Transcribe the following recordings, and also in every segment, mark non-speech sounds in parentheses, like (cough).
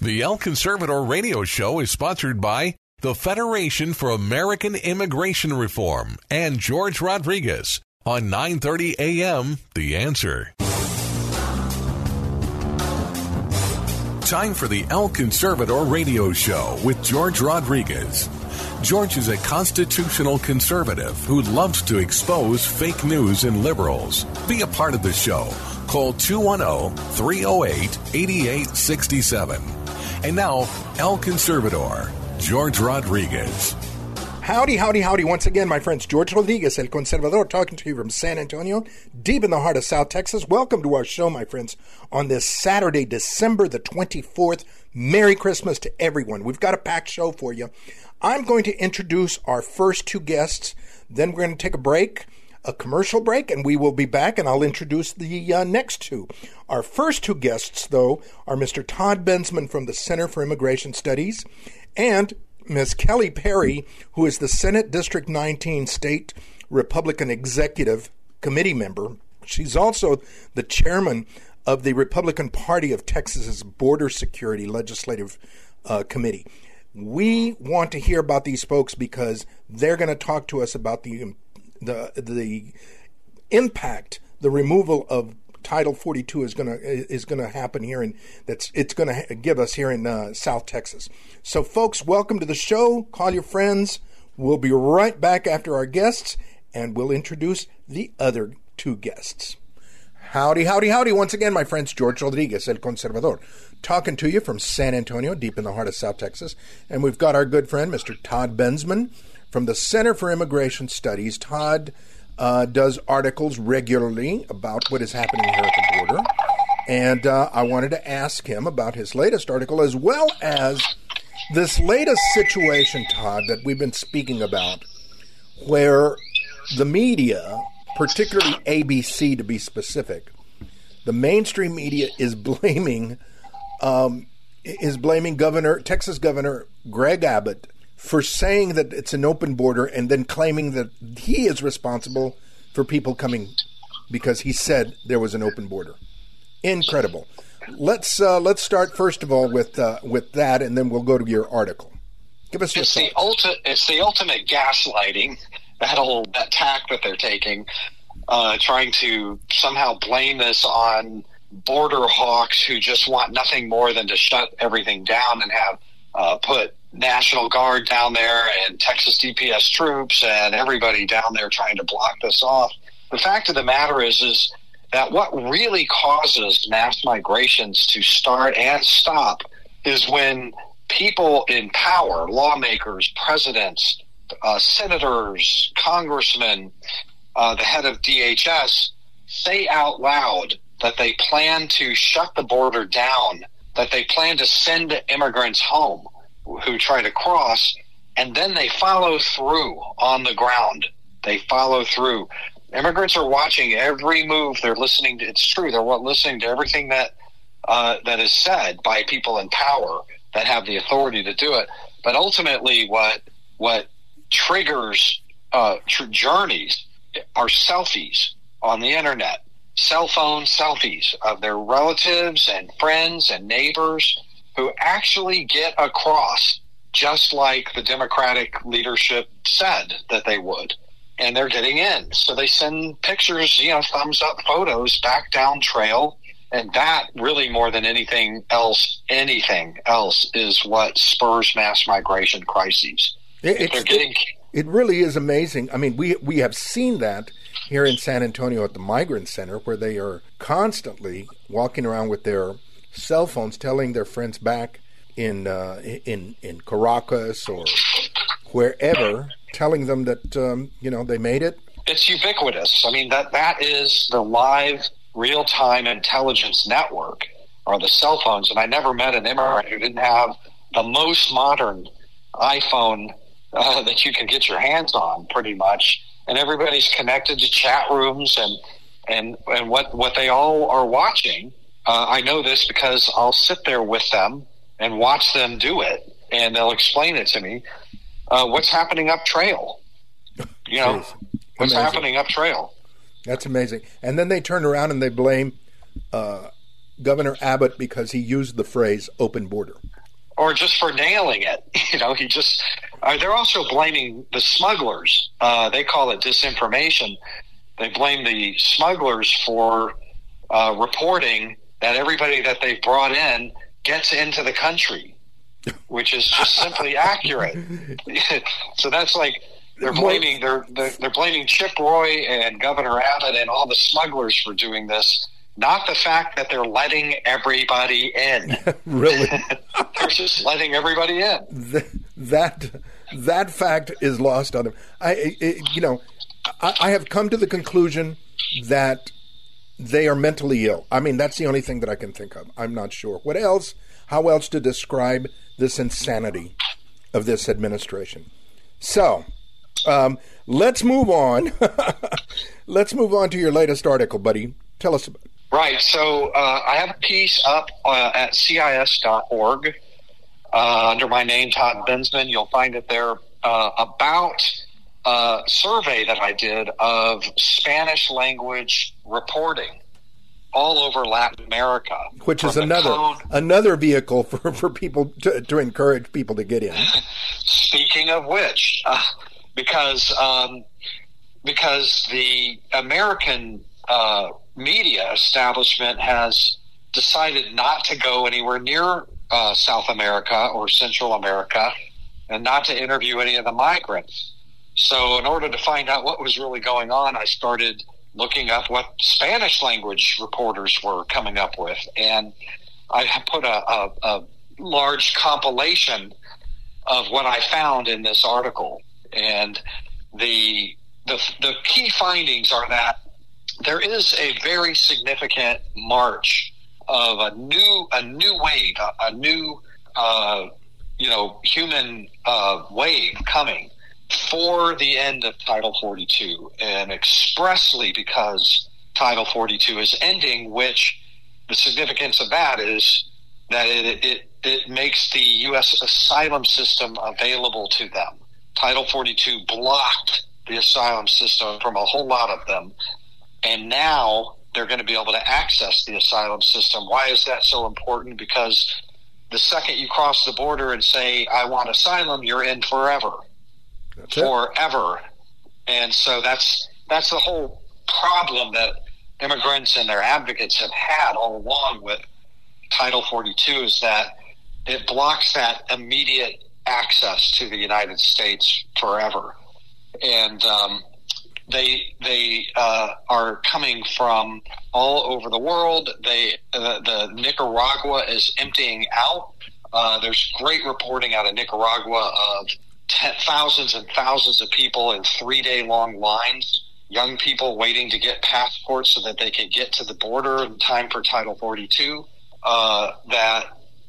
The El Conservador radio show is sponsored by the Federation for American Immigration Reform and George Rodriguez on 9:30 a.m. The Answer. Time for the El Conservador radio show with George Rodriguez. George is a constitutional conservative who loves to expose fake news and liberals. Be a part of the show. Call 210 308 8867. And now, El Conservador, George Rodriguez. Howdy, howdy, howdy. Once again, my friends, George Rodriguez, El Conservador, talking to you from San Antonio, deep in the heart of South Texas. Welcome to our show, my friends, on this Saturday, December the 24th. Merry Christmas to everyone. We've got a packed show for you. I'm going to introduce our first two guests, then we're going to take a break a commercial break, and we will be back, and I'll introduce the uh, next two. Our first two guests, though, are Mr. Todd Bensman from the Center for Immigration Studies and Ms. Kelly Perry, who is the Senate District 19 State Republican Executive Committee member. She's also the chairman of the Republican Party of Texas's Border Security Legislative uh, Committee. We want to hear about these folks because they're going to talk to us about the the the impact the removal of Title 42 is going to is going to happen here, and that's it's going to give us here in uh, South Texas. So, folks, welcome to the show. Call your friends. We'll be right back after our guests, and we'll introduce the other two guests. Howdy, howdy, howdy! Once again, my friends, George Rodriguez, El Conservador, talking to you from San Antonio, deep in the heart of South Texas, and we've got our good friend, Mr. Todd Bensman from the Center for Immigration Studies. Todd uh, does articles regularly about what is happening here at the border. And uh, I wanted to ask him about his latest article as well as this latest situation, Todd, that we've been speaking about, where the media, particularly ABC to be specific, the mainstream media is blaming um, is blaming Governor Texas Governor Greg Abbott for saying that it's an open border and then claiming that he is responsible for people coming because he said there was an open border. Incredible. Let's uh, let's start first of all with uh, with that, and then we'll go to your article. Give us your it's thoughts. the ulti- It's the ultimate gaslighting. That whole that tack that they're taking, uh, trying to somehow blame this on border hawks who just want nothing more than to shut everything down and have uh, put National Guard down there and Texas DPS troops and everybody down there trying to block this off. The fact of the matter is, is that what really causes mass migrations to start and stop is when people in power, lawmakers, presidents, uh, senators, congressmen, uh, the head of DHS, say out loud that they plan to shut the border down, that they plan to send immigrants home who try to cross, and then they follow through on the ground. They follow through. Immigrants are watching every move. They're listening to. It's true. They're listening to everything that uh, that is said by people in power that have the authority to do it. But ultimately, what what triggers uh, tr- journeys are selfies on the internet, cell phone selfies of their relatives and friends and neighbors who actually get across just like the Democratic leadership said that they would. And they're getting in. So they send pictures, you know, thumbs up photos back down trail. And that really more than anything else, anything else is what spurs mass migration crises. It, they're getting. It, really is amazing. I mean, we we have seen that here in San Antonio at the Migrant Center, where they are constantly walking around with their cell phones telling their friends back in uh, in in Caracas or wherever, telling them that um, you know they made it. It's ubiquitous. I mean that that is the live real time intelligence network are the cell phones. And I never met an immigrant who didn't have the most modern iPhone uh, that you can get your hands on, pretty much. And everybody's connected to chat rooms and and and what what they all are watching. Uh, I know this because I'll sit there with them and watch them do it, and they'll explain it to me. Uh, what's happening up trail? (laughs) You know, what's Amazing. happening up trail? That's amazing. And then they turn around and they blame uh, Governor Abbott because he used the phrase "open border." Or just for nailing it. (laughs) You know, he just. Uh, they're also blaming the smugglers. Uh, they call it disinformation. They blame the smugglers for uh, reporting that everybody that they've brought in gets into the country, (laughs) which is just simply accurate. (laughs) so that's like they're blaming they're, they're they're blaming Chip Roy and Governor Abbott and all the smugglers for doing this. Not the fact that they're letting everybody in. (laughs) really, (laughs) they're just letting everybody in. Th- that that fact is lost on them. I, I you know, I, I have come to the conclusion that they are mentally ill. I mean, that's the only thing that I can think of. I'm not sure what else. How else to describe this insanity of this administration? So, um, let's move on. (laughs) let's move on to your latest article, buddy. Tell us about. It. Right. So uh, I have a piece up uh, at CIS.org uh, under my name, Todd Bensman. You'll find it there uh, about a survey that I did of Spanish language reporting all over Latin America, which is another code. another vehicle for, for people to, to encourage people to get in. Speaking of which, uh, because um, because the American uh, media establishment has decided not to go anywhere near uh, South America or Central America and not to interview any of the migrants. So, in order to find out what was really going on, I started looking up what Spanish language reporters were coming up with. And I put a, a, a large compilation of what I found in this article. And the, the, the key findings are that there is a very significant march of a new a new wave, a, a new uh, you know human uh, wave coming for the end of Title 42, and expressly because Title 42 is ending, which the significance of that is that it, it, it makes the U.S. asylum system available to them. Title 42 blocked the asylum system from a whole lot of them and now they're going to be able to access the asylum system. Why is that so important? Because the second you cross the border and say, I want asylum, you're in forever. That's forever. It. And so that's that's the whole problem that immigrants and their advocates have had all along with Title 42 is that it blocks that immediate access to the United States forever. And um, they they uh, are coming from all over the world. They uh, the Nicaragua is emptying out. Uh, there's great reporting out of Nicaragua of ten, thousands and thousands of people in three day long lines. Young people waiting to get passports so that they can get to the border in time for Title 42. Uh, that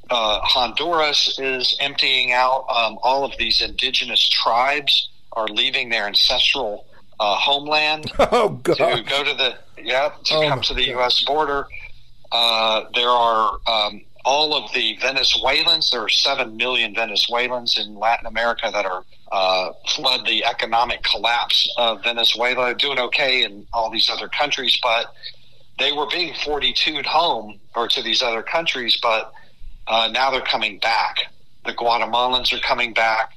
uh, Honduras is emptying out. Um, all of these indigenous tribes are leaving their ancestral uh, homeland (laughs) oh, God. to go to the yeah to oh, come to the God. U.S. border. Uh, there are um, all of the Venezuelans. There are seven million Venezuelans in Latin America that are uh, fled the economic collapse of Venezuela. Doing okay in all these other countries, but they were being 42'd home or to these other countries, but uh, now they're coming back. The Guatemalans are coming back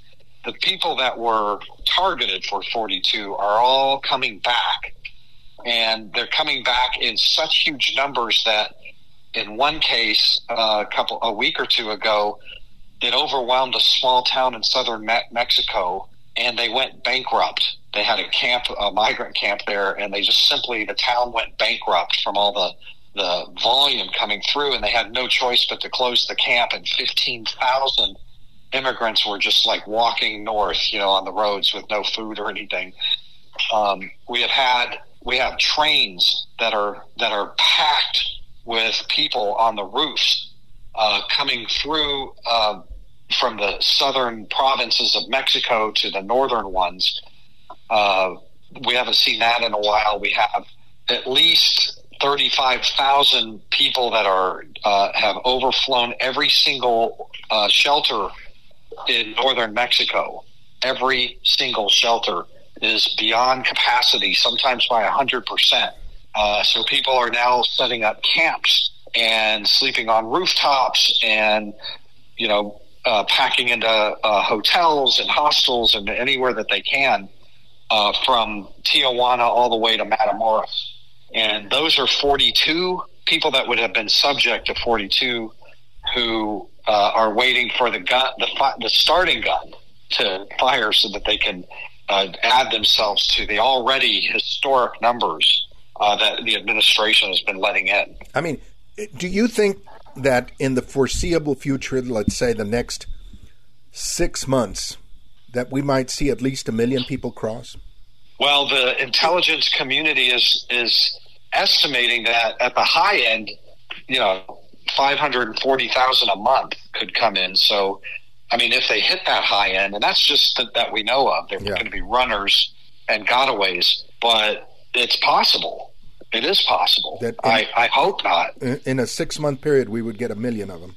the people that were targeted for 42 are all coming back. And they're coming back in such huge numbers that in one case, uh, a couple, a week or two ago, it overwhelmed a small town in southern Me- Mexico and they went bankrupt. They had a camp, a migrant camp there, and they just simply, the town went bankrupt from all the, the volume coming through, and they had no choice but to close the camp, and 15,000 immigrants were just like walking north, you know, on the roads with no food or anything. Um, we have had we have trains that are that are packed with people on the roofs uh, coming through uh, from the southern provinces of Mexico to the northern ones. Uh, we haven't seen that in a while. We have at least 35,000 people that are uh, have overflown every single uh, shelter in northern Mexico. Every single shelter is beyond capacity, sometimes by 100%. Uh, so people are now setting up camps and sleeping on rooftops and, you know, uh, packing into uh, hotels and hostels and anywhere that they can uh, from Tijuana all the way to Matamoros. And those are 42 people that would have been subject to 42 who uh, are waiting for the gun, the, fi- the starting gun to fire so that they can uh, add themselves to the already historic numbers uh, that the administration has been letting in. I mean, do you think that in the foreseeable future, let's say the next six months, that we might see at least a million people cross? Well, the intelligence community is is estimating that at the high end, you know, five hundred and forty thousand a month could come in. So, I mean, if they hit that high end, and that's just th- that we know of, they're Yeah. going to be runners and gotaways, but it's possible. It is possible. That- I, I hope not. In, in a six month period, we would get a million of them.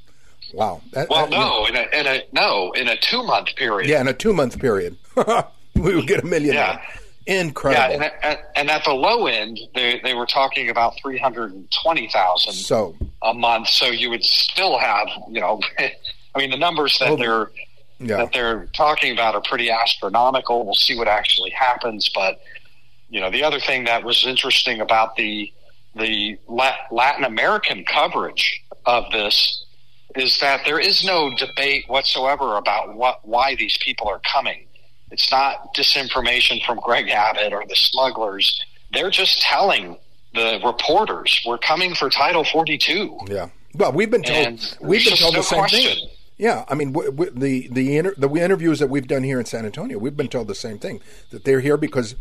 Wow. That- Well, that- no, in a, in a no, in a two month period. Yeah, in a two month period, (laughs) we would get a million. Yeah. Incredible. Yeah, and at, and at the low end, they, they were talking about three hundred and twenty thousand so, a month. So you would still have, you know, (laughs) I mean, the numbers that they're yeah. that they're talking about are pretty astronomical. We'll see what actually happens, but you know, the other thing that was interesting about the the Latin American coverage of this is that there is no debate whatsoever about what why these people are coming. It's not disinformation from Greg Abbott or the smugglers. They're just telling the reporters we're coming for Title 42. Yeah. Well, we've been told And we've been told no the same question. thing. Yeah, I mean w- w- the the inter- the interviews that we've done here in San Antonio, we've been told the same thing that they're here because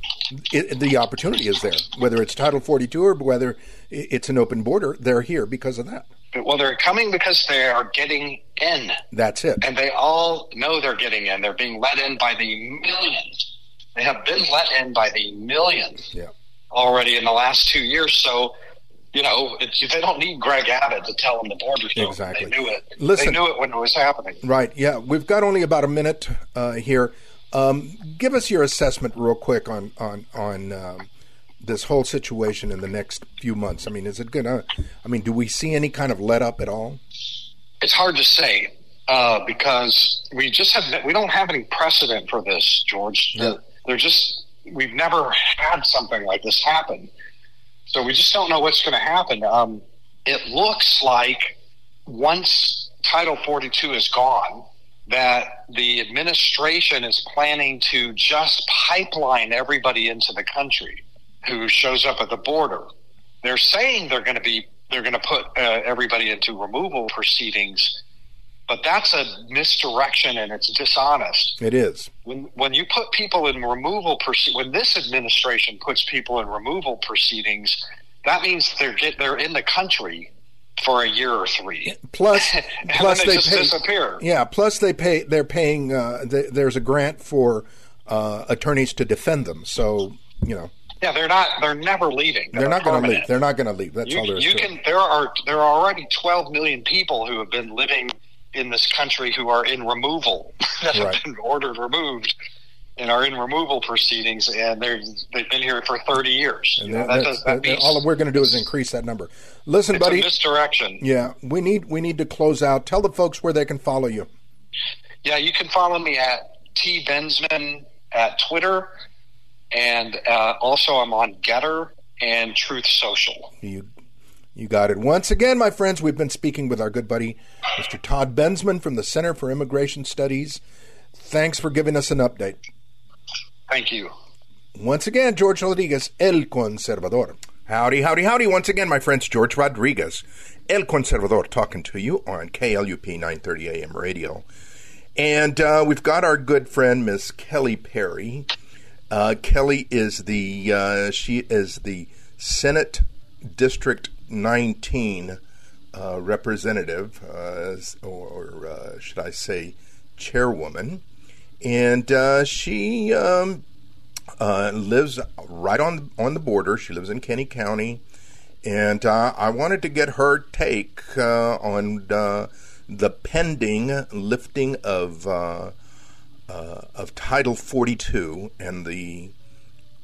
it, the opportunity is there. Whether it's Title 42 or whether it's an open border, they're here because of that. Well, they're coming because they are getting in. That's it. and they all know they're getting in. They're being let in by the millions. They have been let in by the millions Yeah. already in the last two years. So, you know, it's, they don't need Greg Abbott to tell them the border's. Exactly. They knew it. Listen- they knew it when it was happening. Right. Yeah. We've got only about a minute uh, here. Um, give us your assessment, real quick, on on on um, this whole situation in the next few months. I mean, is it gonna? I mean, do we see any kind of let up at all? It's hard to say uh, because we just have we don't have any precedent for this, George. Yeah. They're just we've never had something like this happen, so we just don't know what's going to happen. Um, it looks like once Title 42 is gone, that the administration is planning to just pipeline everybody into the country who shows up at the border. They're saying they're going to be they're going to put uh, everybody into removal proceedings, but that's a misdirection and it's dishonest. It is. When when you put people in removal proce- when this administration puts people in removal proceedings, that means they're they're in the country for a year or three. Plus, (laughs) And plus they they just pay. disappear. Yeah. Plus they pay. They're paying. Uh, th- there's a grant for uh, attorneys to defend them. So you know Yeah, they're not. They're never leaving. they're not going to leave. They're not going to leave. That's You, all there is you to can. it. There are there are already 12 million people who have been living in this country who are in removal (laughs) that Right. have been ordered removed and are in removal proceedings, and they're they've been here for 30 years. And You know, that- that does, that that- means all we're going to do is increase that number. Listen, buddy. misdirection. Yeah, we need we need to close out. Tell the folks where they can follow you. Yeah, you can follow me at T Bensman at Twitter, and uh, also I'm on GETTR and Truth Social. You you got it. Once again, my friends, we've been speaking with our good buddy, Mr. Todd Bensman from the Center for Immigration Studies. Thanks for giving us an update. Thank you. Once again, George Rodriguez, El Conservador. Howdy, howdy, howdy. Once again, my friends, George Rodriguez, El Conservador, talking to you on KLUP 930 AM radio. And uh, we've got our good friend, Miss Kelly Perry. Uh, Kelly is the uh, she is the Senate District 19 uh, representative, uh, or, uh, should I say, chairwoman, and uh, she um, lives right on on the border. She lives in Kinney County, and I wanted to get her take on the pending lifting of of Title 42 and the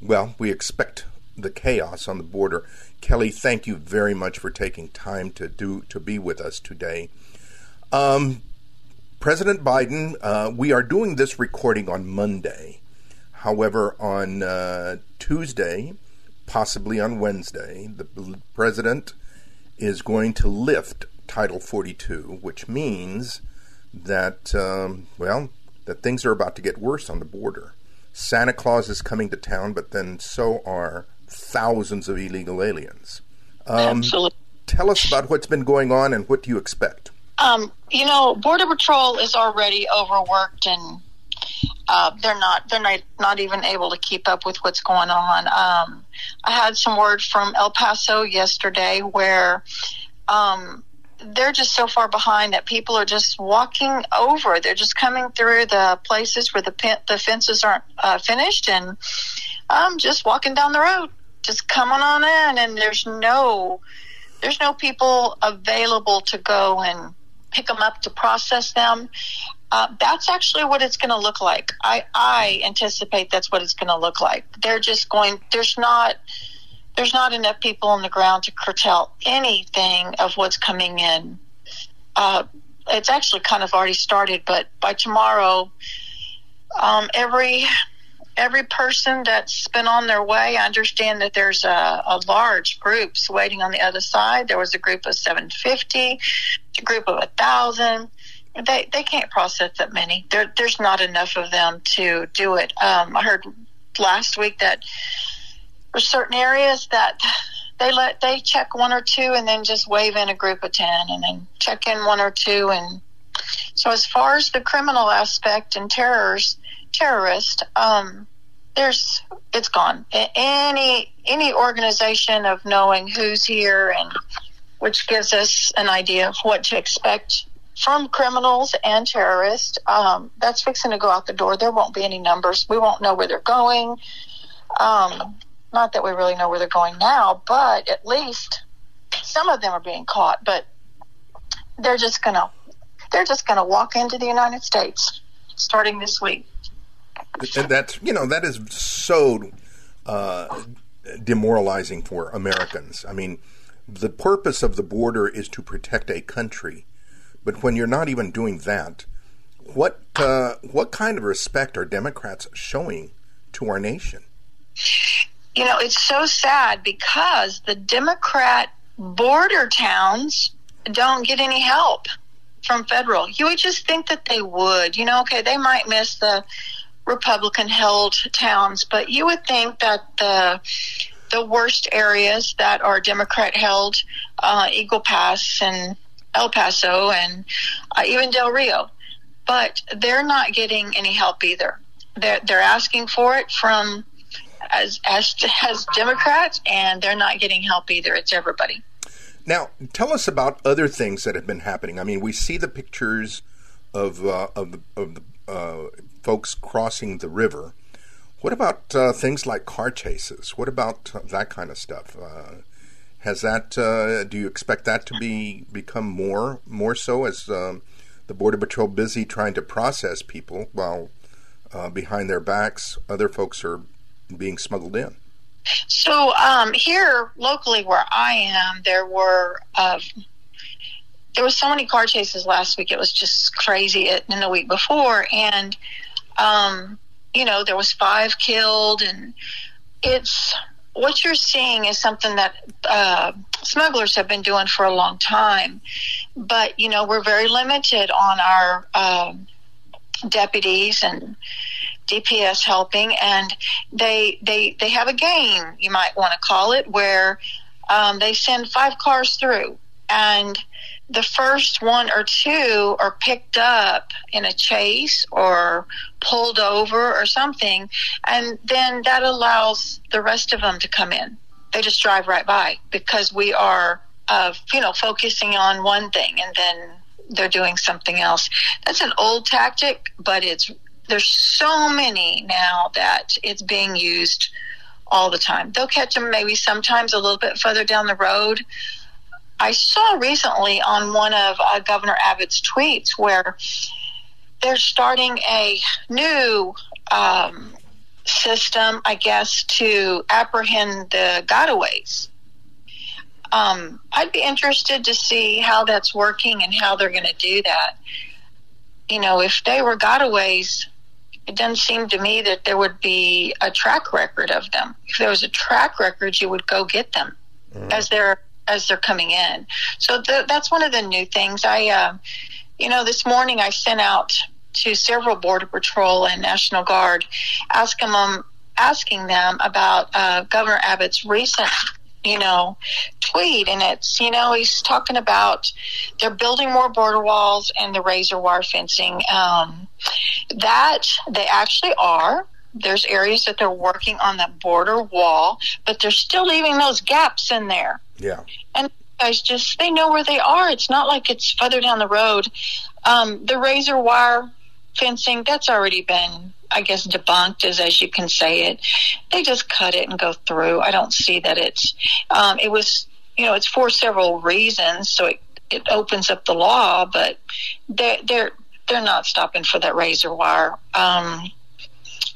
well, we expect the chaos on the border. Kelly, thank you very much for taking time to do to be with us today. Um, President Biden, uh, we are doing this recording on Monday. However, on uh, Tuesday, possibly on Wednesday, the president is going to lift Title 42, which means that, um, well, that things are about to get worse on the border. Santa Claus is coming to town, but then so are thousands of illegal aliens. Um, Absolutely. Tell us about what's been going on and what do you expect? Um, you know, Border Patrol is already overworked and uh, they're not they're not, not even able to keep up with what's going on. Um, I had some word from El Paso yesterday where um, they're just so far behind that people are just walking over. They're just coming through the places where the the fences aren't uh, finished and um, just walking down the road just coming on in and there's no there's no people available to go and pick them up to process them. Uh, that's actually what it's going to look like. I i anticipate that's what it's going to look like. They're just going there's not there's not enough people on the ground to curtail anything of what's coming in uh, it's actually kind of already started but by tomorrow um, every every person that's been on their way. I understand that there's a, a large groups waiting on the other side. There was a group of 750, a group of a thousand. They they can't process that many. There, there's not enough of them to do it. Um, I heard last week that for certain areas that they let they check one or two and then just wave in a group of ten and then check in one or two and so as far as the criminal aspect and terrors terrorist um, there's it's gone. Any any organization of knowing who's here and which gives us an idea of what to expect from criminals and terrorists. Um, that's fixing to go out the door. There won't be any numbers. We won't know where they're going. Um, not that we really know where they're going now, but at least some of them are being caught. But they're just gonna they're just gonna walk into the United States starting this week that's you know that is so uh, demoralizing for Americans. I mean, the purpose of the border is to protect a country, but when you're not even doing that, what uh, what kind of respect are Democrats showing to our nation? You know, it's so sad because the Democrat border towns don't get any help from federal. You would just think that they would. You know, okay, they might miss the Republican held towns, but you would think that the the worst areas that are Democrat held, uh, Eagle Pass and El Paso and uh, even Del Rio, but they're not getting any help either. They're they're asking for it from as as as Democrats, and they're not getting help either. It's everybody. Now, tell us about other things that have been happening. I mean, we see the pictures of uh, of the of the uh, folks crossing the river. What about uh, things like car chases? What about that kind of stuff? Uh, has that? Uh, do you expect that to be become more more so as um, the border patrol busy trying to process people while uh, behind their backs other folks are being smuggled in? So um, here locally, where I am, there were uh, there was so many car chases last week. It was just crazy. In the week before, and um, you know, there was five killed, and it's what you're seeing is something that uh, smugglers have been doing for a long time. But you know, we're very limited on our um, deputies and DPS helping, and they they they have a game you might want to call it where um, they send five cars through and the first one or two are picked up in a chase or pulled over or something, and then that allows the rest of them to come in. They just drive right by because we are of you know focusing on one thing and then they're doing something else. That's an old tactic, but it's there's so many now that it's being used all the time. They'll catch them maybe sometimes a little bit further down the road. I saw recently on one of uh, Governor Abbott's tweets where they're starting a new um, system, I guess, to apprehend the gotaways. Um, I'd be interested to see how that's working and how they're going to do that. You know, if they were gotaways, it doesn't seem to me that there would be a track record of them. If there was a track record, you would go get them mm. as they're as they're coming in. So the, that's one of the new things. I, uh, you know, this morning I sent out to several Border Patrol and National Guard, asking them asking them about uh, Governor Abbott's recent you know, tweet, and it's you know he's talking about they're building more border walls and the razor wire fencing. Um, that they actually are. There's areas that they're working on that border wall, but they're still leaving those gaps in there. Yeah, and guys just they know where they are. It's not like it's further down the road. Um, the razor wire fencing that's already been I guess debunked is as you can say it. They just cut it and go through. I don't see that it's um, it was you know it's for several reasons, so it it opens up the law, but they're they're they're not stopping for that razor wire. Um,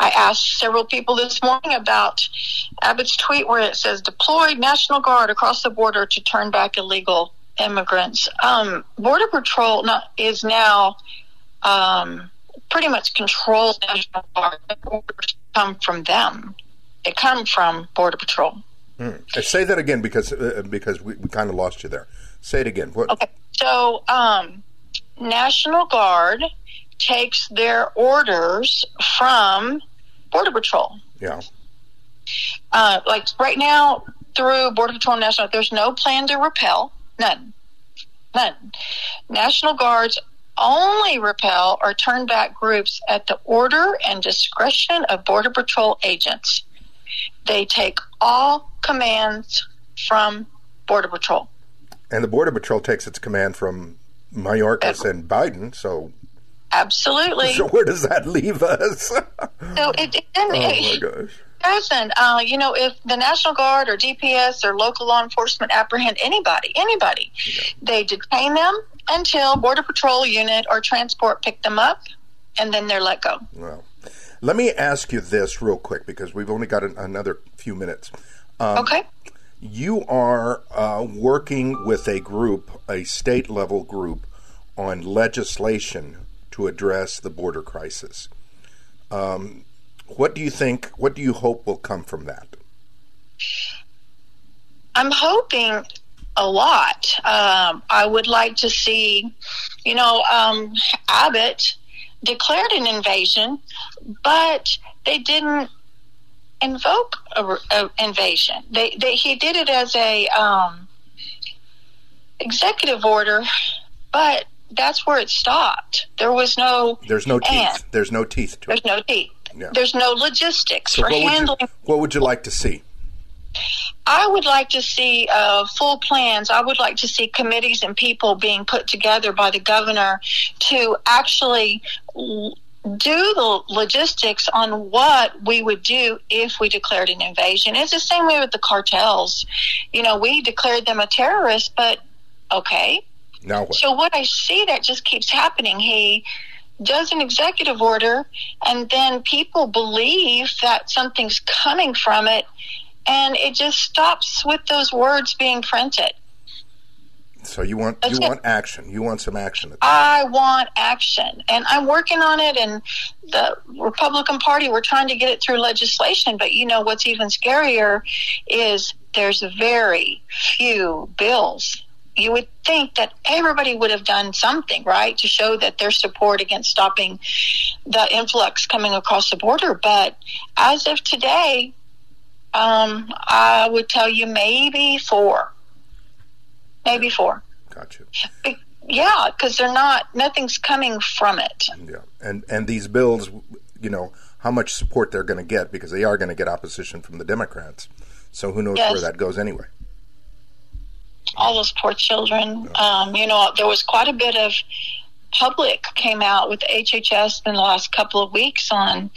I asked several people this morning about Abbott's tweet where it says deployed National Guard across the border to turn back illegal immigrants. Um, Border Patrol not, is now um, pretty much control National Guard. Orders come from them. They come from Border Patrol. Hmm. Say that again because uh, because we, we kind of lost you there. Say it again. What? Okay. So, um, National Guard takes their orders from Border Patrol. Yeah. Uh, like right now, through Border Patrol National, there's no plan to repel. None. None. National Guards only repel or turn back groups at the order and discretion of Border Patrol agents. They take all commands from Border Patrol. And the Border Patrol takes its command from Mayorkas and Biden, so. Absolutely. (laughs) So where does that leave us? so it, it, (laughs) oh my gosh. Doesn't uh, you know if the National Guard or DPS or local law enforcement apprehend anybody, anybody, yeah. they detain them until Border Patrol unit or transport pick them up, and then they're let go. Well, let me ask you this real quick because we've only got an, another few minutes. Um, okay. You are uh, working with a group, a state level group, on legislation to address the border crisis. Um, what do you think? What do you hope will come from that? I'm hoping a lot. Um, I would like to see, you know, um, Abbott declared an invasion, but they didn't invoke an invasion. They, they, he did it as a um, executive order, but that's where it stopped. There was no. There's no teeth. There's no teeth to There's it. There's no teeth. Yeah. There's no logistics so for what handling. Would you, what would you like to see? I would like to see uh, full plans. I would like to see committees and people being put together by the governor to actually do the logistics on what we would do if we declared an invasion. It's the same way with the cartels. You know, we declared them a terrorist, but okay. Now what? So what I see that just keeps happening. He does an executive order, and then people believe that something's coming from it and it just stops with those words being printed. So you want That's you it. want action. You want some action. I want action, and I'm working on it. And the Republican Party, we're trying to get it through legislation. But you know what's even scarier is there's very few bills. You would think that everybody would have done something, right, to show that their support against stopping the influx coming across the border. But as of today, um, I would tell you maybe four. Maybe four. Gotcha. Yeah, because they're not. Nothing's coming from it. Yeah, and and these bills, you know, how much support they're going to get because they are going to get opposition from the Democrats. So who knows yes. where that goes anyway. all those poor children. Um, you know, there was quite a bit of public came out with HHS in the last couple of weeks on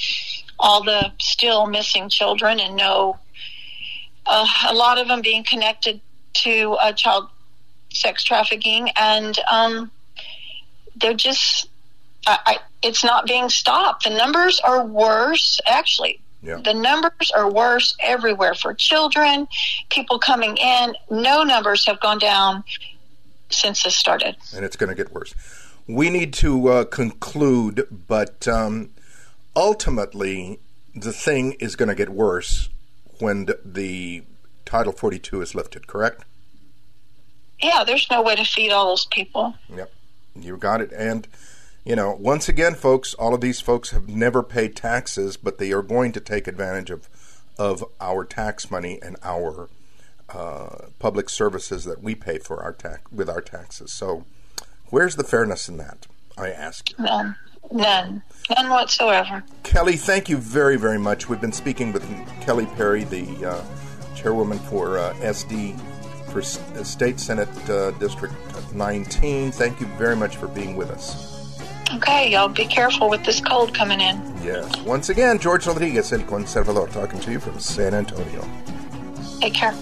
all the still missing children and no, uh, a lot of them being connected to uh, child sex trafficking, and um, they're just, I, I, it's not being stopped. The numbers are worse, actually. Yeah. The numbers are worse everywhere for children, people coming in. No numbers have gone down since this started. And it's going to get worse. We need to uh, conclude, but um, ultimately, the thing is going to get worse when the Title 42 is lifted, correct? Yeah, there's no way to feed all those people. Yep, you got it. And, you know, once again, folks, all of these folks have never paid taxes, but they are going to take advantage of, of our tax money and our uh, public services that we pay for our tax with our taxes. So, where's the fairness in that? I ask you. None. None whatsoever. Kelly, thank you very, very much. We've been speaking with Kelly Perry, the uh, chairwoman for uh, SD for State Senate uh, District 19. Thank you very much for being with us. Okay, y'all be careful with this cold coming in. Yes. Once again, George Rodriguez, El Conservador, talking to you from San Antonio. Take care.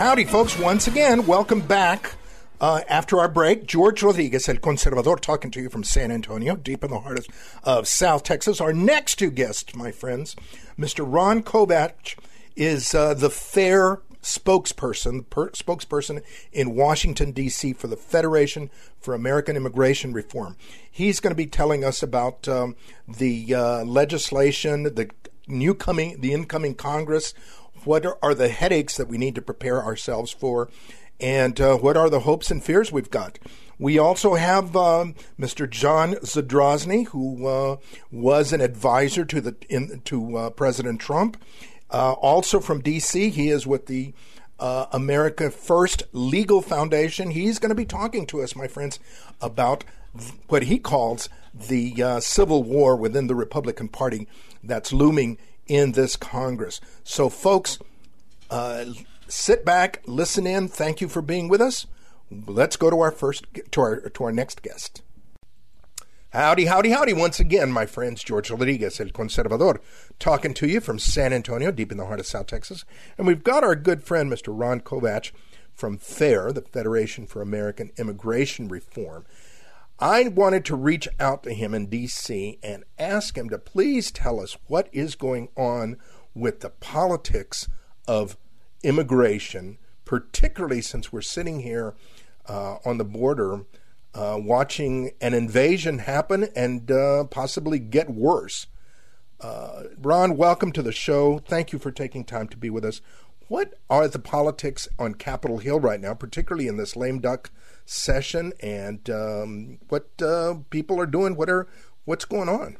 Howdy, folks. Once again, welcome back. Uh, after our break, George Rodriguez, El Conservador, talking to you from San Antonio, deep in the heart of, South Texas. Our next two guests, my friends, Mr. Ron Kovach is uh, the FAIR spokesperson, per, spokesperson in Washington, D.C. for the Federation for American Immigration Reform. He's going to be telling us about um, the uh, legislation, the new coming, the incoming Congress, what are the headaches that we need to prepare ourselves for, and uh, what are the hopes and fears we've got. We also have um, Mr. John Zadrozny, who uh, was an advisor to the in, to uh, President Trump. Uh, also from D.C., he is with the uh, America First Legal Foundation. He's going to be talking to us, my friends, about what he calls the uh, civil war within the Republican Party that's looming in this Congress. So, folks, uh, sit back, listen in. Thank you for being with us. Let's go to our first to our to our next guest. Howdy, howdy, howdy! Once again, my friends, George Rodriguez, El Conservador, talking to you from San Antonio, deep in the heart of South Texas, and we've got our good friend, Mr. Ron Kovach, from FAIR, the Federation for American Immigration Reform. I wanted to reach out to him in D.C. and ask him to please tell us what is going on with the politics of immigration, particularly since we're sitting here uh, on the border uh, watching an invasion happen and uh, possibly get worse. Uh, Ron, welcome to the show. Thank you for taking time to be with us. What are the politics on Capitol Hill right now, particularly in this lame duck session, and um, what uh, people are doing? What are what's going on?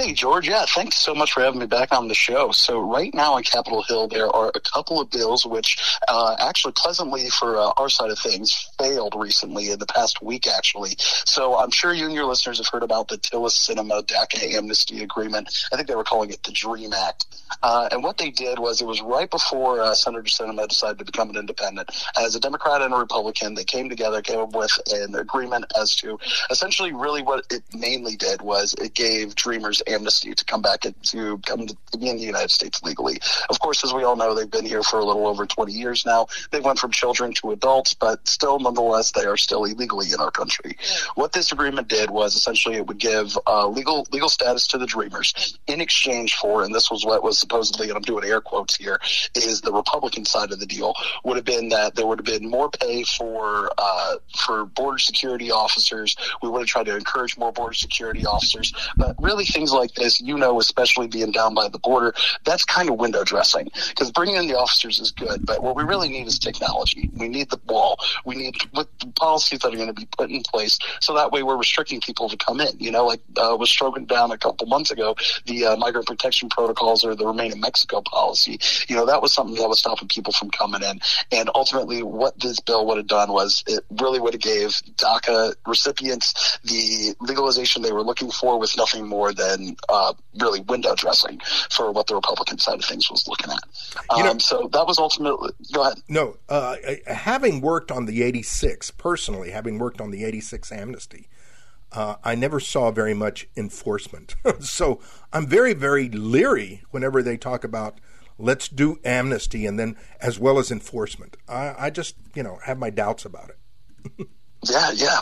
Hey, George. Yeah, thanks so much for having me back on the show. So, right now on Capitol Hill, there are a couple of bills which, uh, actually, pleasantly for uh, our side of things, failed recently in the past week, actually. So, I'm sure you and your listeners have heard about the Tillis-Sinema DACA amnesty agreement. I think they were calling it the DREAM Act. Uh, and what they did was it was right before uh, Senator Sinema decided to become an independent. As a Democrat and a Republican, they came together, came up with an agreement as to essentially really what it mainly did was it gave Dreamers amnesty to come back and to come to be in the United States legally. Of course, as we all know, they've been here for a little over 20 years now. They went from children to adults, but still, nonetheless, they are still illegally in our country. What this agreement did was essentially it would give uh, legal legal status to the Dreamers in exchange for, and this was what was supposedly, and I'm doing air quotes here, is the Republican side of the deal would have been that there would have been more pay for uh, for border security officers. We would have tried to encourage more border security officers, but really things like like this, you know, especially being down by the border, that's kind of window dressing because bringing in the officers is good, but what we really need is technology. We need the wall. We need with policies that are going to be put in place so that way we're restricting people to come in. You know, like uh, was stroking down a couple months ago, the uh, migrant protection protocols or the remain in Mexico policy. You know, that was something that was stopping people from coming in. And ultimately, what this bill would have done was it really would have gave DACA recipients the legalization they were looking for with nothing more than uh, really window dressing for what the Republican side of things was looking at. You know, um, so that was ultimately. Go ahead. No, uh, having worked on the 86, personally, having worked on the 86 amnesty, uh, I never saw very much enforcement. (laughs) so I'm very, very leery whenever they talk about let's do amnesty and then as well as enforcement. I, I just, you know, have my doubts about it. (laughs) Yeah, yeah,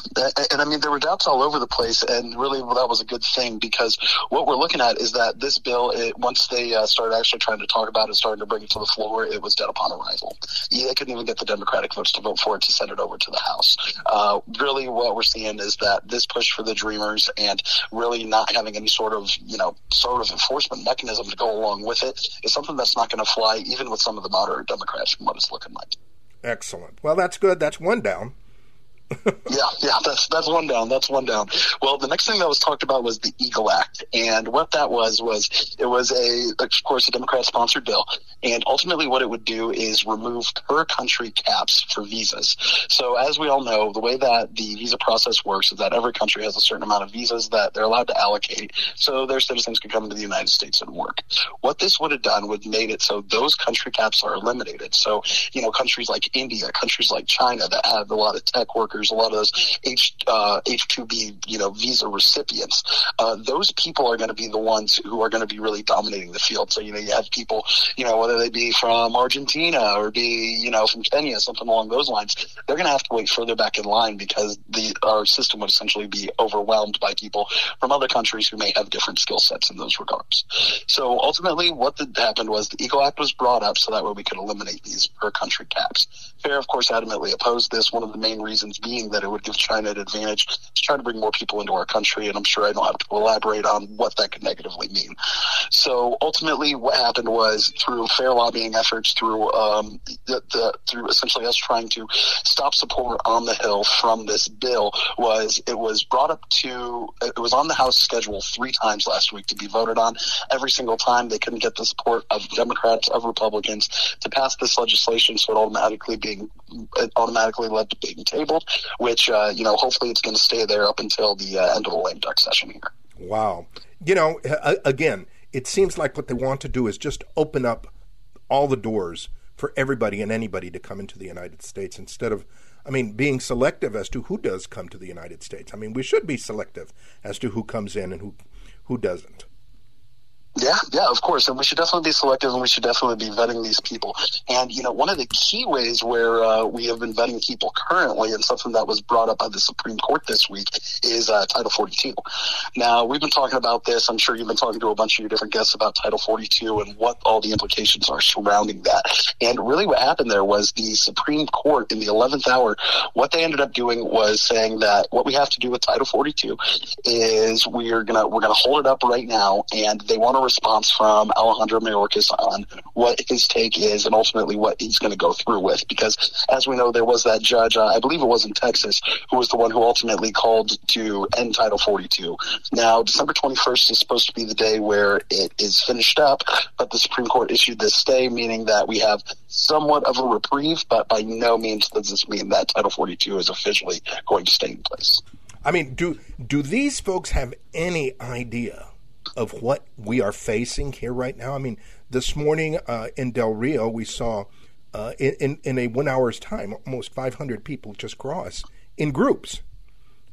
and I mean there were doubts all over the place, and really well, that was a good thing because what we're looking at is that this bill, it, once they uh, started actually trying to talk about it, starting to bring it to the floor, it was dead upon arrival. Yeah, they couldn't even get the Democratic votes to vote for it to send it over to the House. Uh, really, what we're seeing is that this push for the Dreamers and really not having any sort of you know sort of enforcement mechanism to go along with it is something that's not going to fly, even with some of the moderate Democrats from what it's looking like. Excellent. Well, that's good. That's one down (laughs) yeah, yeah, that's that's one down. That's one down. Well, the next thing that was talked about was the Eagle Act, and what that was was it was a, of course, a Democrat-sponsored bill, and ultimately what it would do is remove per country caps for visas. So, as we all know, the way that the visa process works is that every country has a certain amount of visas that they're allowed to allocate, so their citizens can come into the United States and work. What this would have done would made it so those country caps are eliminated. So, you know, countries like India, countries like China that have a lot of tech workers workers, a lot of those H uh, H2B you know visa recipients, uh, those people are going to be the ones who are going to be really dominating the field. So you know you have people, you know whether they be from Argentina or be you know from Kenya, something along those lines, they're going to have to wait further back in line because the our system would essentially be overwhelmed by people from other countries who may have different skill sets in those regards. So ultimately, what happened was the Eagle Act was brought up so that way we could eliminate these per country caps. FAIR, of course, adamantly opposed this. One of the main reasons being that it would give China an advantage to try to bring more people into our country. And I'm sure I don't have to elaborate on what that could negatively mean. So ultimately, what happened was through FAIR lobbying efforts, through um, the, the, through essentially us trying to stop support on the Hill from this bill, was it was brought up to it was on the House schedule three times last week to be voted on. Every single time they couldn't get the support of Democrats of Republicans to pass this legislation, so it automatically being it automatically led to being tabled which uh, you know hopefully it's going to stay there up until the uh, end of the lame duck session here. Wow, you know, again, it seems like what they want to do is just open up all the doors for everybody and anybody to come into the United States instead of. I mean, being selective as to who does come to the United States. I mean, we should be selective as to who comes in and who who doesn't. Yeah, yeah, of course. And we should definitely be selective and we should definitely be vetting these people. And, you know, one of the key ways where uh, we have been vetting people currently and something that was brought up by the Supreme Court this week is uh, Title 42. Now, we've been talking about this. I'm sure you've been talking to a bunch of your different guests about Title 42 and what all the implications are surrounding that. And really what happened there was the Supreme Court in the 11th hour, what they ended up doing was saying that what we have to do with Title 42 is we're going to, we're going to hold it up right now and they want to response from Alejandro Mayorkas on what his take is and ultimately what he's going to go through with. Because as we know, there was that judge, uh, I believe it was in Texas, who was the one who ultimately called to end Title 42. Now, December 21st is supposed to be the day where it is finished up, but the Supreme Court issued this stay, meaning that we have somewhat of a reprieve, but by no means does this mean that Title 42 is officially going to stay in place. I mean, do do these folks have any idea of what we are facing here right now. I mean, this morning uh, in Del Rio, we saw uh, in, in a one hour's time almost 500 people just cross in groups.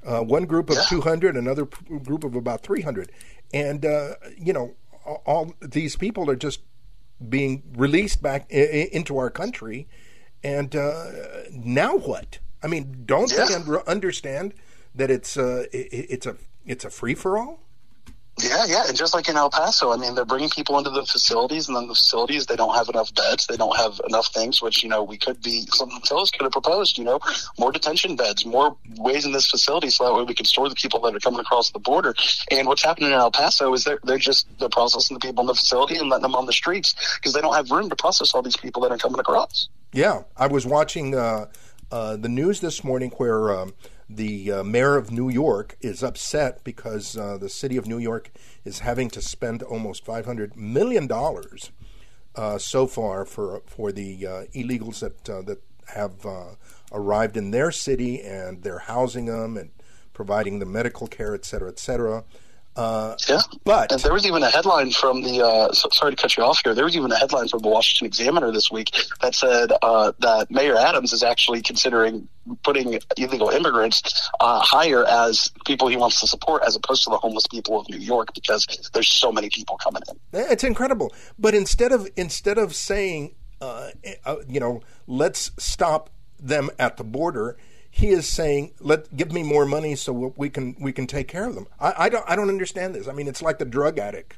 Uh, one group of yeah. 200, another p- group of about 300. And, uh, you know, all, all, these people are just being released back I- into our country. And uh, now what? I mean, don't yeah. they un- understand that it's, uh, it, it's a it's a free for all? Yeah, yeah, and just like in El Paso, I mean, they're bringing people into the facilities, and then the facilities they don't have enough beds, they don't have enough things. Which you know we could be some fellows could have proposed, you know, more detention beds, more ways in this facility, so that way we can store the people that are coming across the border. And what's happening in El Paso is they're they're just they're processing the people in the facility and letting them on the streets because they don't have room to process all these people that are coming across. Yeah, I was watching uh, uh, the news this morning where. Um, the uh, mayor of New York is upset because uh, the city of New York is having to spend almost five hundred million dollars uh, so far for for the uh, illegals that uh, that have uh, arrived in their city, and they're housing them and providing them medical care, et cetera, et cetera. Uh, yeah, but and there was even a headline from the. Uh, so, sorry to cut you off here. There was even a headline from the Washington Examiner this week that said uh, that Mayor Adams is actually considering putting illegal immigrants uh, higher as people he wants to support, as opposed to the homeless people of New York, because there's so many people coming in. It's incredible. But instead of instead of saying, uh, uh, you know, let's stop them at the border he is saying, "Let give me more money so we can we can take care of them." I, I don't I don't understand this. I mean, it's like the drug addict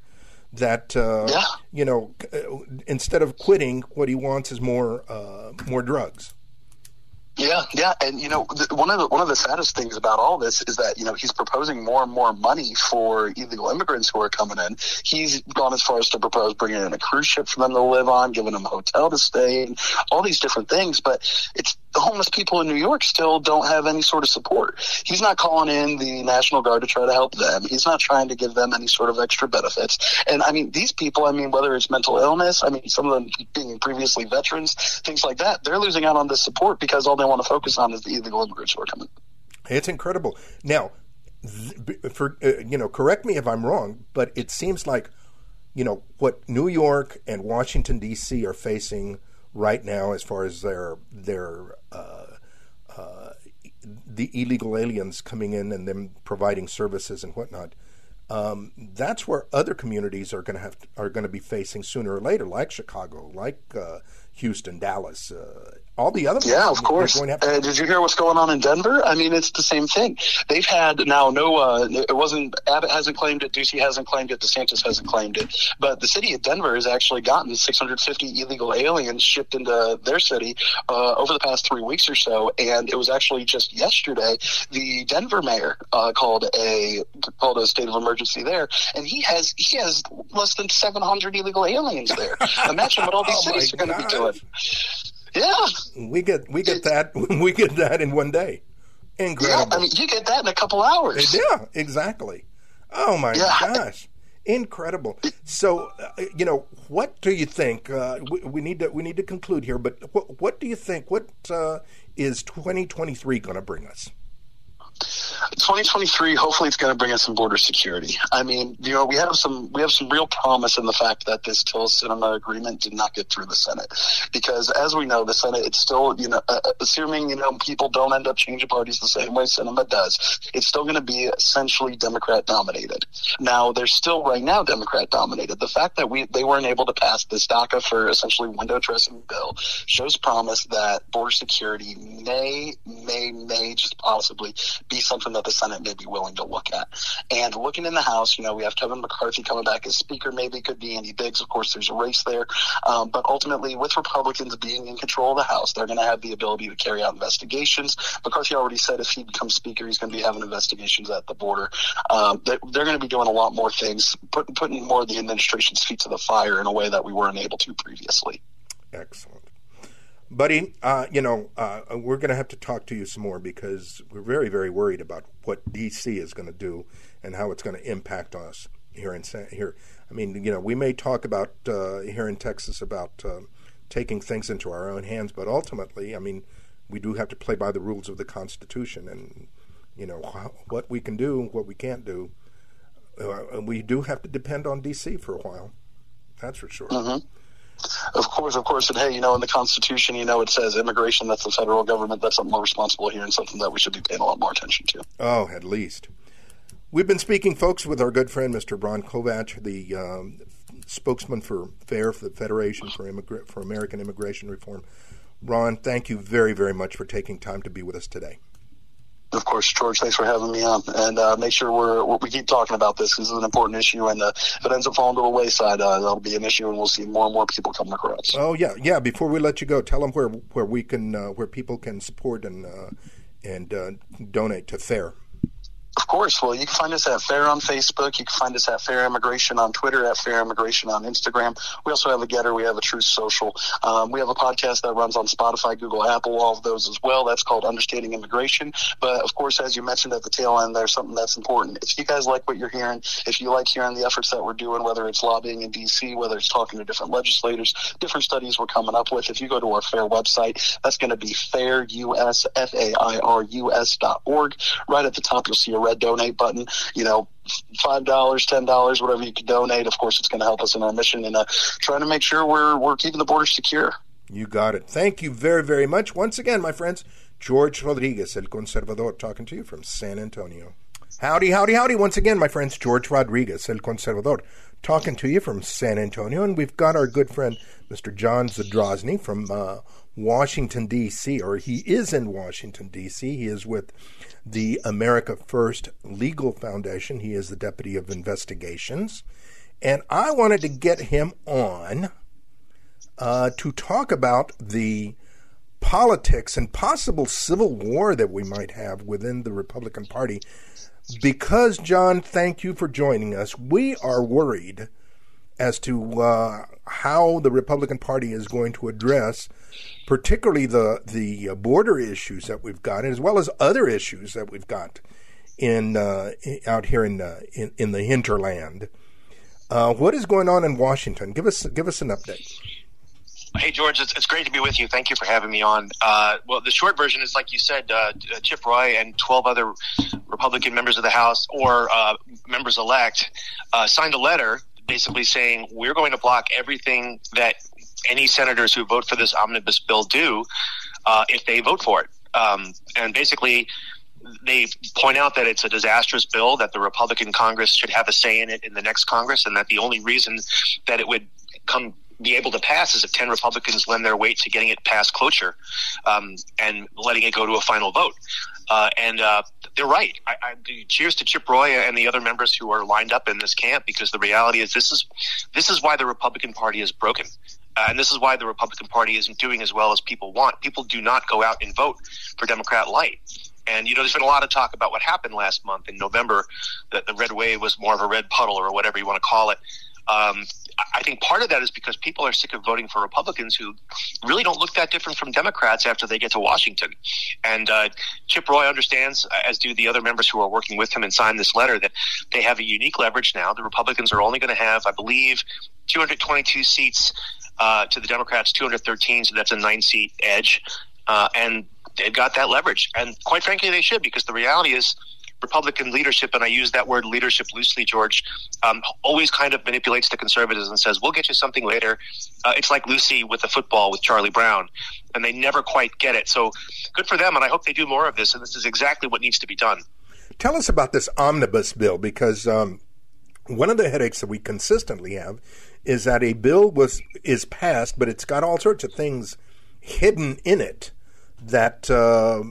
that uh, yeah. you know uh, instead of quitting, what he wants is more uh, more drugs. Yeah, yeah, and you know one of the one of the saddest things about all this is that you know he's proposing more and more money for illegal immigrants who are coming in. He's gone as far as to propose bringing in a cruise ship for them to live on, giving them a hotel to stay in, all these different things. But it's the homeless people in New York still don't have any sort of support. He's not calling in the National Guard to try to help them. He's not trying to give them any sort of extra benefits. And I mean, these people, I mean, whether it's mental illness, I mean, some of them being previously veterans, things like that, they're losing out on this support because all they want to focus on is the illegal immigrants who are coming. It's incredible. Now, for uh, you know, correct me if I'm wrong, but it seems like you know what New York and Washington D.C. are facing right now as far as their their uh, uh, the illegal aliens coming in and them providing services and whatnot. Um, that's where other communities are going to have are going to be facing sooner or later, like Chicago, like uh, Houston, Dallas, uh, all the other yeah of course. uh, did you hear what's going on in Denver? I mean it's the same thing. They've had now no uh, it wasn't Abbott hasn't claimed it Ducey hasn't claimed it DeSantis hasn't claimed it. But the city of Denver has actually gotten 650 illegal aliens shipped into their city uh, over the past three weeks or so. And it was actually just yesterday the Denver mayor uh, called a called a state of emergency there. And he has he has less than 700 illegal aliens there. (laughs) Imagine what all these oh cities are going to be doing yeah, we get we get that (laughs) we get that in one day. Incredible. Yeah, I mean, you get that in a couple hours. Yeah, exactly. Oh my yeah. gosh, incredible. So, uh, you know, what do you think? Uh, we, we, need to we need to conclude here, but what what do you think? What uh, is 2023 going to bring us? 2023, hopefully, it's going to bring us some border security. I mean, you know, we have some we have some real promise in the fact that this Tillis Sinema agreement did not get through the Senate, because as we know, the Senate it's still you know uh, assuming you know people don't end up changing parties the same way Sinema does, it's still going to be essentially Democrat dominated. Now, they're still right now Democrat dominated. The fact that we they weren't able to pass this DACA for essentially window dressing bill shows promise that border security may may may just possibly be something that the Senate may be willing to look at. And looking in the House, you know, we have Kevin McCarthy coming back as Speaker. Maybe it could be Andy Biggs. Of course, there's a race there. Um, but ultimately, with Republicans being in control of the House, they're going to have the ability to carry out investigations. McCarthy already said if he becomes Speaker, he's going to be having investigations at the border. Um, they're, they're going to be doing a lot more things, put, putting more of the administration's feet to the fire in a way that we weren't able to previously. Excellent. Buddy, uh, you know, uh, we're going to have to talk to you some more because we're very, very worried about what D.C. is going to do and how it's going to impact on us here in here. I mean, you know, we may talk about uh, here in Texas about uh, taking things into our own hands, but ultimately, I mean, we do have to play by the rules of the Constitution, and you know what we can do, what we can't do. Uh, we do have to depend on D.C. for a while. That's for sure. Mm-hmm. Of course, of course. And hey, you know, in the Constitution, you know, it says immigration, that's the federal government. That's something more responsible here and something that we should be paying a lot more attention to. Oh, at least. We've been speaking, folks, with our good friend, Mr. Ron Kovach, the um, spokesman for FAIR, for the Federation for, for American Immigration Reform. Ron, thank you very, very much for taking time to be with us today. Of course, George. Thanks for having me on, and uh, make sure we're we keep talking about this. This is an important issue, and uh, if it ends up falling to the wayside, uh, that'll be an issue, and we'll see more and more people coming across. Oh yeah, yeah. Before we let you go, tell them where where we can uh, where people can support and uh, and uh, donate to FAIR. Of course. Well, you can find us at Fair on Facebook. You can find us at Fair Immigration on Twitter, at Fair Immigration on Instagram. We also have a GETTR. We have a Truth Social. Um, we have a podcast that runs on Spotify, Google, Apple, all of those as well. That's called Understanding Immigration. But of course, as you mentioned at the tail end, there's something that's important. If you guys like what you're hearing, if you like hearing the efforts that we're doing, whether it's lobbying in D.C., whether it's talking to different legislators, different studies we're coming up with, if you go to our FAIR website, that's going to be fairus, F-A-I-R-U-S dot org. Right at the top, you'll see a red donate button. You know, five dollars, ten dollars, whatever you can donate. Of course, it's going to help us in our mission and uh, trying to make sure we're we're keeping the border secure. You got it. Thank you very very much once again, my friends. George Rodriguez, El Conservador, talking to you from San Antonio. Howdy, howdy, howdy. Once again, my friends, George Rodriguez, El Conservador, talking to you from San Antonio. And we've got our good friend, Mr. John Zadrozny from uh, Washington, D.C., or he is in Washington, D.C. He is with the America First Legal Foundation. He is the Deputy of Investigations. And I wanted to get him on uh, to talk about the politics and possible civil war that we might have within the Republican Party. Because, John, thank you for joining us. We are worried as to uh, how the Republican Party is going to address, particularly the the border issues that we've got, as well as other issues that we've got in uh, out here in, uh, in, in the hinterland. Uh, what is going on in Washington? Give us give us an update. Hey George, it's, it's great to be with you. Thank you for having me on. Uh, well, the short version is like you said, uh, Chip Roy and 12 other Republican members of the House or members elect signed a letter basically saying we're going to block everything that any senators who vote for this omnibus bill do uh, if they vote for it. Um, and basically, they point out that it's a disastrous bill, that the Republican Congress should have a say in it in the next Congress, and that the only reason that it would come be able to pass is if 10 Republicans lend their weight to getting it past cloture um, and letting it go to a final vote. Uh, and uh, they're right. I, I, cheers to Chip Roy and the other members who are lined up in this camp because the reality is this is this is why the Republican Party is broken. Uh, and this is why the Republican Party isn't doing as well as people want. People do not go out and vote for Democrat light. And you know, there's been a lot of talk about what happened last month in November. That the red wave was more of a red puddle or whatever you want to call it. Um, I think part of that is because people are sick of voting for Republicans who really don't look that different from Democrats after they get to Washington. And uh, Chip Roy understands, as do the other members who are working with him and signed this letter, that they have a unique leverage now. The Republicans are only going to have, I believe, 222 seats uh, to the Democrats' 213, so that's a nine seat edge. Uh, and they've got that leverage. And quite frankly, they should, because the reality is Republican leadership, and I use that word leadership loosely, George, um, always kind of manipulates the conservatives and says, we'll get you something later. Uh, it's like Lucy with the football with Charlie Brown, and they never quite get it. So good for them, and I hope they do more of this, and this is exactly what needs to be done. Tell us about this omnibus bill, because um, one of the headaches that we consistently have is that a bill was is passed, but it's got all sorts of things hidden in it that uh,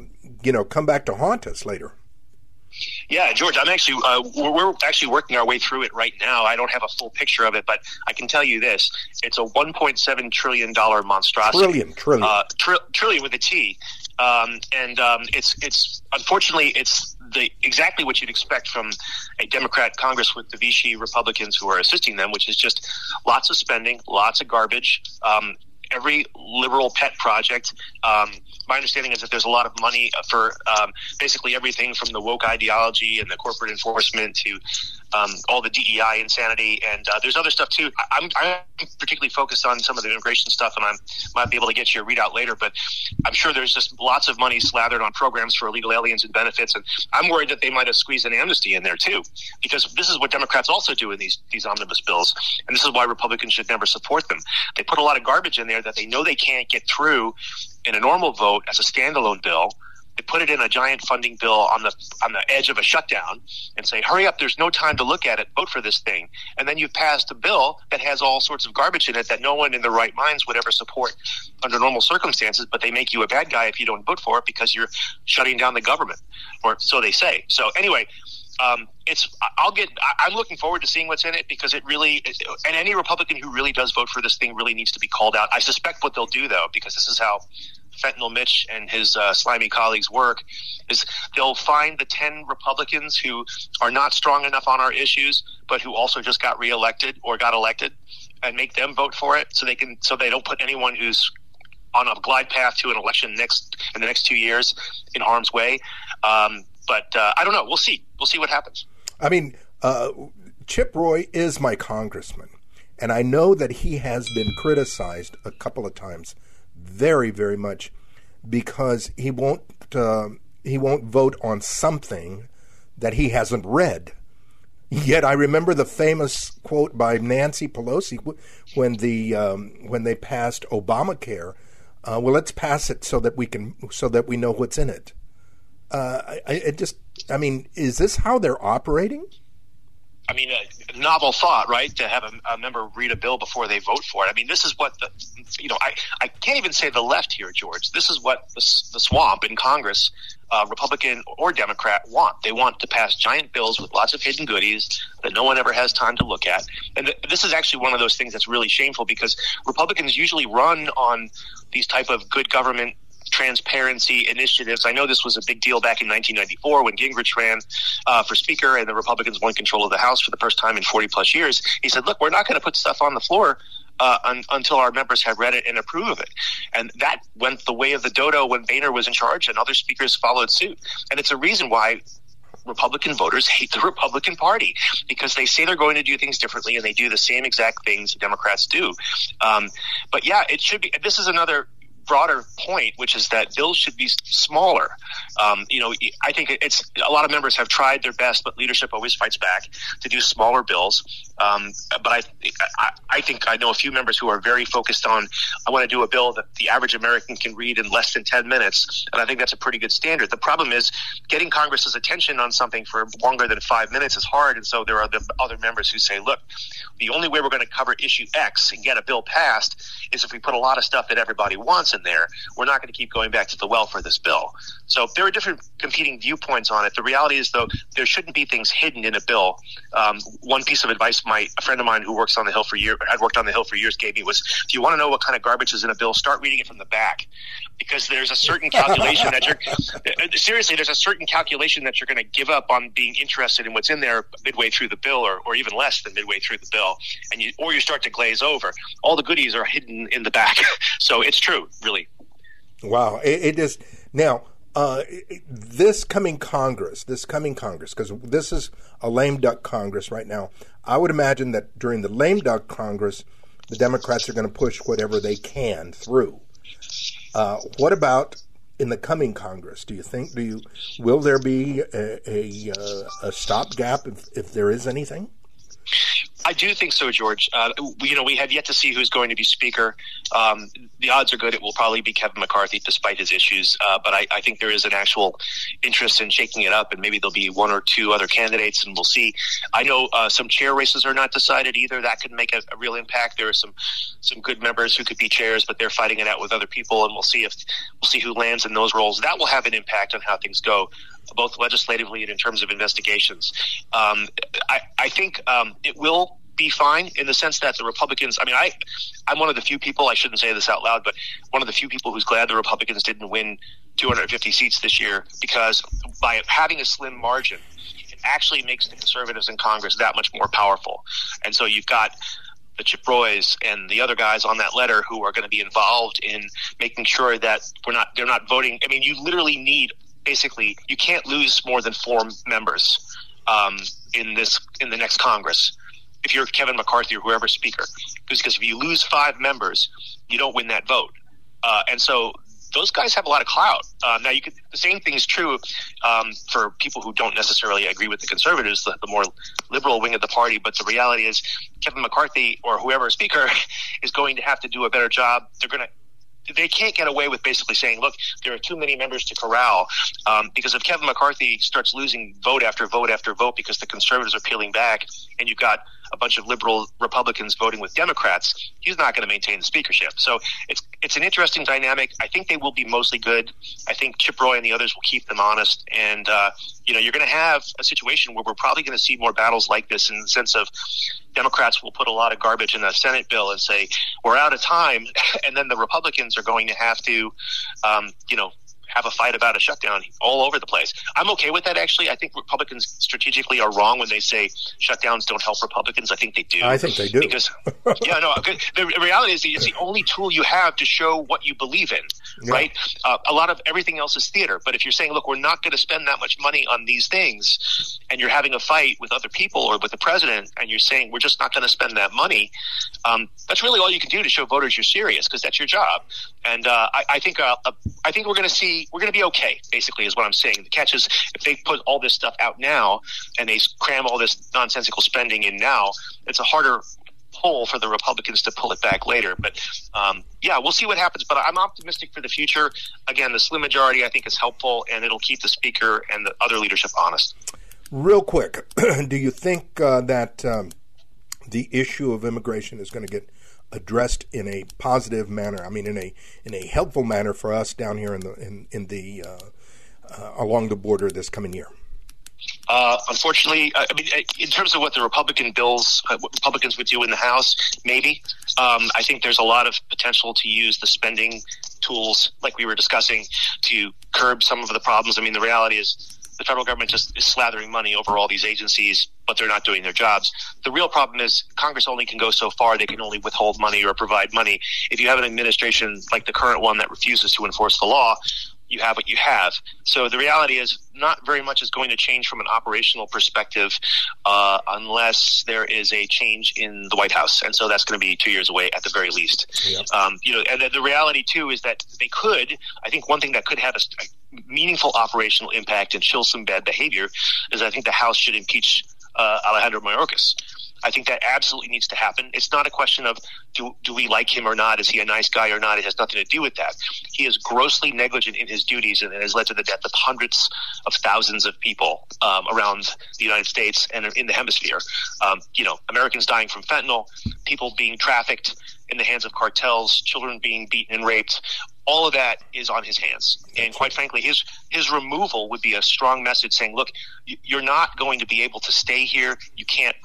you know come back to haunt us later. Yeah, George, I'm actually uh, we're actually working our way through it right now. I don't have a full picture of it, but I can tell you this: it's a 1.7 trillion dollar monstrosity. Trillion, trillion, uh, tri- trillion with a T. Um, and um, it's it's unfortunately it's the exactly what you'd expect from a Democrat Congress with the Vichy Republicans who are assisting them, which is just lots of spending, lots of garbage. Um, every liberal pet project. Um, my understanding is that there's a lot of money for um, basically everything from the woke ideology and the corporate enforcement to um, all the DEI insanity, and uh, there's other stuff too. I'm, I'm, particularly focused on some of the immigration stuff, and I might be able to get you a readout later. But I'm sure there's just lots of money slathered on programs for illegal aliens and benefits, and I'm worried that they might have squeezed an amnesty in there too, because this is what Democrats also do in these these omnibus bills, and this is why Republicans should never support them. They put a lot of garbage in there that they know they can't get through in a normal vote as a standalone bill They put it in a giant funding bill on the on the edge of a shutdown and say, "Hurry up! There's no time to look at it. Vote for this thing." And then you've passed a bill that has all sorts of garbage in it that no one in their right minds would ever support under normal circumstances. But they make you a bad guy if you don't vote for it because you're shutting down the government, or so they say. So anyway, um, it's I'll get I'm looking forward to seeing what's in it because it really and any Republican who really does vote for this thing really needs to be called out. I suspect what they'll do though because this is how Fentanyl Mitch and his uh, slimy colleagues work is they'll find the 10 Republicans who are not strong enough on our issues but who also just got reelected or got elected and make them vote for it so they can so they don't put anyone who's on a glide path to an election next in the next two years in harm's way. Um, but uh, I don't know. We'll see. We'll see what happens. I mean, uh, Chip Roy is my congressman, and I know that he has been criticized a couple of times, very, very much, because he won't uh, he won't vote on something that he hasn't read. Yet I remember the famous quote by Nancy Pelosi when the um, when they passed Obamacare. Uh, well, let's pass it so that we can so that we know what's in it. Uh, I, it just, I mean, is this how they're operating? I mean, a novel thought, right? To have a, a, member read a bill before they vote for it. I mean, this is what the, you know, I, I can't even say the left here, George. This is what the, the swamp in Congress, uh, Republican or Democrat, want. They want to pass giant bills with lots of hidden goodies that no one ever has time to look at. And th- this is actually one of those things that's really shameful because Republicans usually run on these type of good government transparency initiatives. I know this was a big deal back in 1994 when Gingrich ran uh, for Speaker and the Republicans won control of the House for the first time in 40 plus years. He said, "Look, we're not going to put stuff on the floor." Uh, un- until our members have read it and approve of it. And that went the way of the dodo when Boehner was in charge, and other speakers followed suit. And it's a reason why Republican voters hate the (laughs) Republican Party because they say they're going to do things differently and they do the same exact things Democrats do. Um, but yeah, it should be. This is another broader point, which is that bills should be smaller. Um, you know, I think it's a lot of members have tried their best, but leadership always fights back to do smaller bills. Um, but I, I, I think I know a few members who are very focused on. I want to do a bill that the average American can read in less than ten minutes, and I think that's a pretty good standard. The problem is getting Congress's attention on something for longer than five minutes is hard, and so there are the other members who say, "Look, the only way we're going to cover issue X and get a bill passed is if we put a lot of stuff that everybody wants in there. We're not going to keep going back to the well for this bill." So there are different competing viewpoints on it. The reality is, though, there shouldn't be things hidden in a bill. Um, one piece of advice my a friend of mine who works on the Hill for years, I'd worked on the Hill for years, gave me was, do you want to know what kind of garbage is in a bill? Start reading it from the back, because there's a certain calculation that you're (laughs) seriously there's a certain calculation that you're going to give up on being interested in what's in there midway through the bill, or, or even less than midway through the bill, and you or you start to glaze over. All the goodies are hidden in the back, (laughs) so it's true, really. Wow, it, it is now uh, this coming Congress, this coming Congress, because this is a lame duck Congress right now. I would imagine that during the lame duck Congress, the Democrats are going to push whatever they can through. Uh, what about in the coming Congress? Do you think? Do you will there be a a, uh, a stopgap if, if there is anything? I do think so, George. Uh, you know, we have yet to see who's going to be Speaker. Um, the odds are good it will probably be Kevin McCarthy, despite his issues. Uh, but I, I, think there is an actual interest in shaking it up, and maybe there'll be one or two other candidates, and we'll see. I know uh, some chair races are not decided either. That could make a, a, real impact. There are some some good members who could be chairs, but they're fighting it out with other people, and we'll see if we'll see who lands in those roles. That will have an impact on how things go both legislatively and in terms of investigations. Um, I, I, think um, it will be fine in the sense that the Republicans. I mean, I I'm one of the few people. I shouldn't say this out loud, but one of the few people who's glad the Republicans didn't win 250 seats this year because by having a slim margin, it actually makes the conservatives in Congress that much more powerful. And so you've got the Chip Roys and the other guys on that letter who are going to be involved in making sure that we're not they're not voting. I mean, you literally need basically you can't lose more than four members um, in this in the next Congress if you're Kevin McCarthy or whoever speaker, because if you lose five members, you don't win that vote. Uh, and so those guys have a lot of clout. Uh, now, you could the same thing is true um, for people who don't necessarily agree with the conservatives, the, the, more liberal wing of the party. But the reality is, Kevin McCarthy or whoever speaker (laughs) is going to have to do a better job. They're going to they can't get away with basically saying, look, there are too many members to corral. Um, because if Kevin McCarthy starts losing vote after vote after vote because the conservatives are peeling back and you've got a bunch of liberal Republicans voting with Democrats, he's not going to maintain the speakership. So it's it's an interesting dynamic. I think they will be mostly good. I think Chip Roy and the others will keep them honest. And uh, you know, you're going to have a situation where we're probably going to see more battles like this in the sense of Democrats will put a lot of garbage in a Senate bill and say we're out of time, (laughs) and then the Republicans are going to have to, um, you know, have a fight about a shutdown all over the place. I'm okay with that, actually. I think Republicans strategically are wrong when they say shutdowns don't help Republicans. I think they do. I think they do. Because, yeah, no, the reality is it's the only tool you have to show what you believe in, yeah. right? Uh, a lot of everything else is theater. But if you're saying, look, we're not going to spend that much money on these things, and you're having a fight with other people or with the president, and you're saying, we're just not going to spend that money, um, that's really all you can do to show voters you're serious because that's your job. And uh, I, I, think uh, I think we're going to see we're going to be okay. Basically, is what I'm saying. The catch is if they put all this stuff out now and they cram all this nonsensical spending in now, it's a harder pull for the Republicans to pull it back later. But um, yeah, we'll see what happens. But I'm optimistic for the future. Again, the slim majority I think is helpful, and it'll keep the speaker and the other leadership honest. Real quick, (clears throat) do you think uh, that um, the issue of immigration is going to get addressed in a positive manner. I mean, in a in a helpful manner for us down here in the in in the uh, uh, along the border this coming year. Uh, unfortunately, I mean, in terms of what the Republican bills, uh, Republicans would do in the House, maybe. Um, I think there's a lot of potential to use the spending tools, like we were discussing, to curb some of the problems. I mean, the reality is the federal government just is slathering money over all these agencies, but they're not doing their jobs. The real problem is Congress only can go so far. They can only withhold money or provide money. If you have an administration like the current one that refuses to enforce the law, you have what you have. So the reality is, not very much is going to change from an operational perspective, uh, unless there is a change in the White House, and so that's going to be two years away at the very least. Yeah. Um, you know, and the reality too is that they could. I think one thing that could have a meaningful operational impact and chill some bad behavior is I think the House should impeach uh, Alejandro Mayorkas. I think that absolutely needs to happen. It's not a question of do, do we like him or not? Is he a nice guy or not? It has nothing to do with that. He is grossly negligent in his duties and it has led to the death of hundreds of thousands of people um, around the United States and in the hemisphere. Um, you know, Americans dying from fentanyl, people being trafficked in the hands of cartels, children being beaten and raped all of that is on his hands. And quite frankly, his his removal would be a strong message saying, "Look, you're not going to be able to stay here. You can't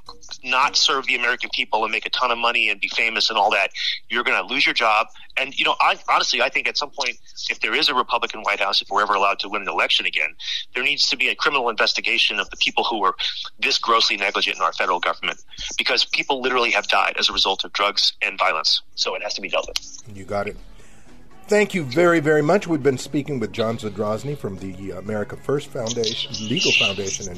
not serve the American people and make a ton of money and be famous and all that. You're going to lose your job." And you know, I, honestly, I think at some point, if there is a Republican White House, if we're ever allowed to win an election again, there needs to be a criminal investigation of the people who were this grossly negligent in our federal government, because people literally have died as a result of drugs and violence. So it has to be dealt with. You got it thank you very, very much. We've been speaking with John Zadrozny from the uh, America First Foundation, Legal Foundation in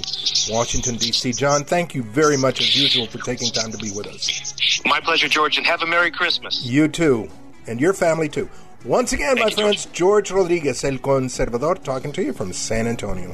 Washington, D.C. John, thank you very much, as usual, for taking time to be with us. My pleasure, George, and have a Merry Christmas. You too, and your family too. Once again, thank my you, friends, George. George Rodriguez, El Conservador, talking to you from San Antonio.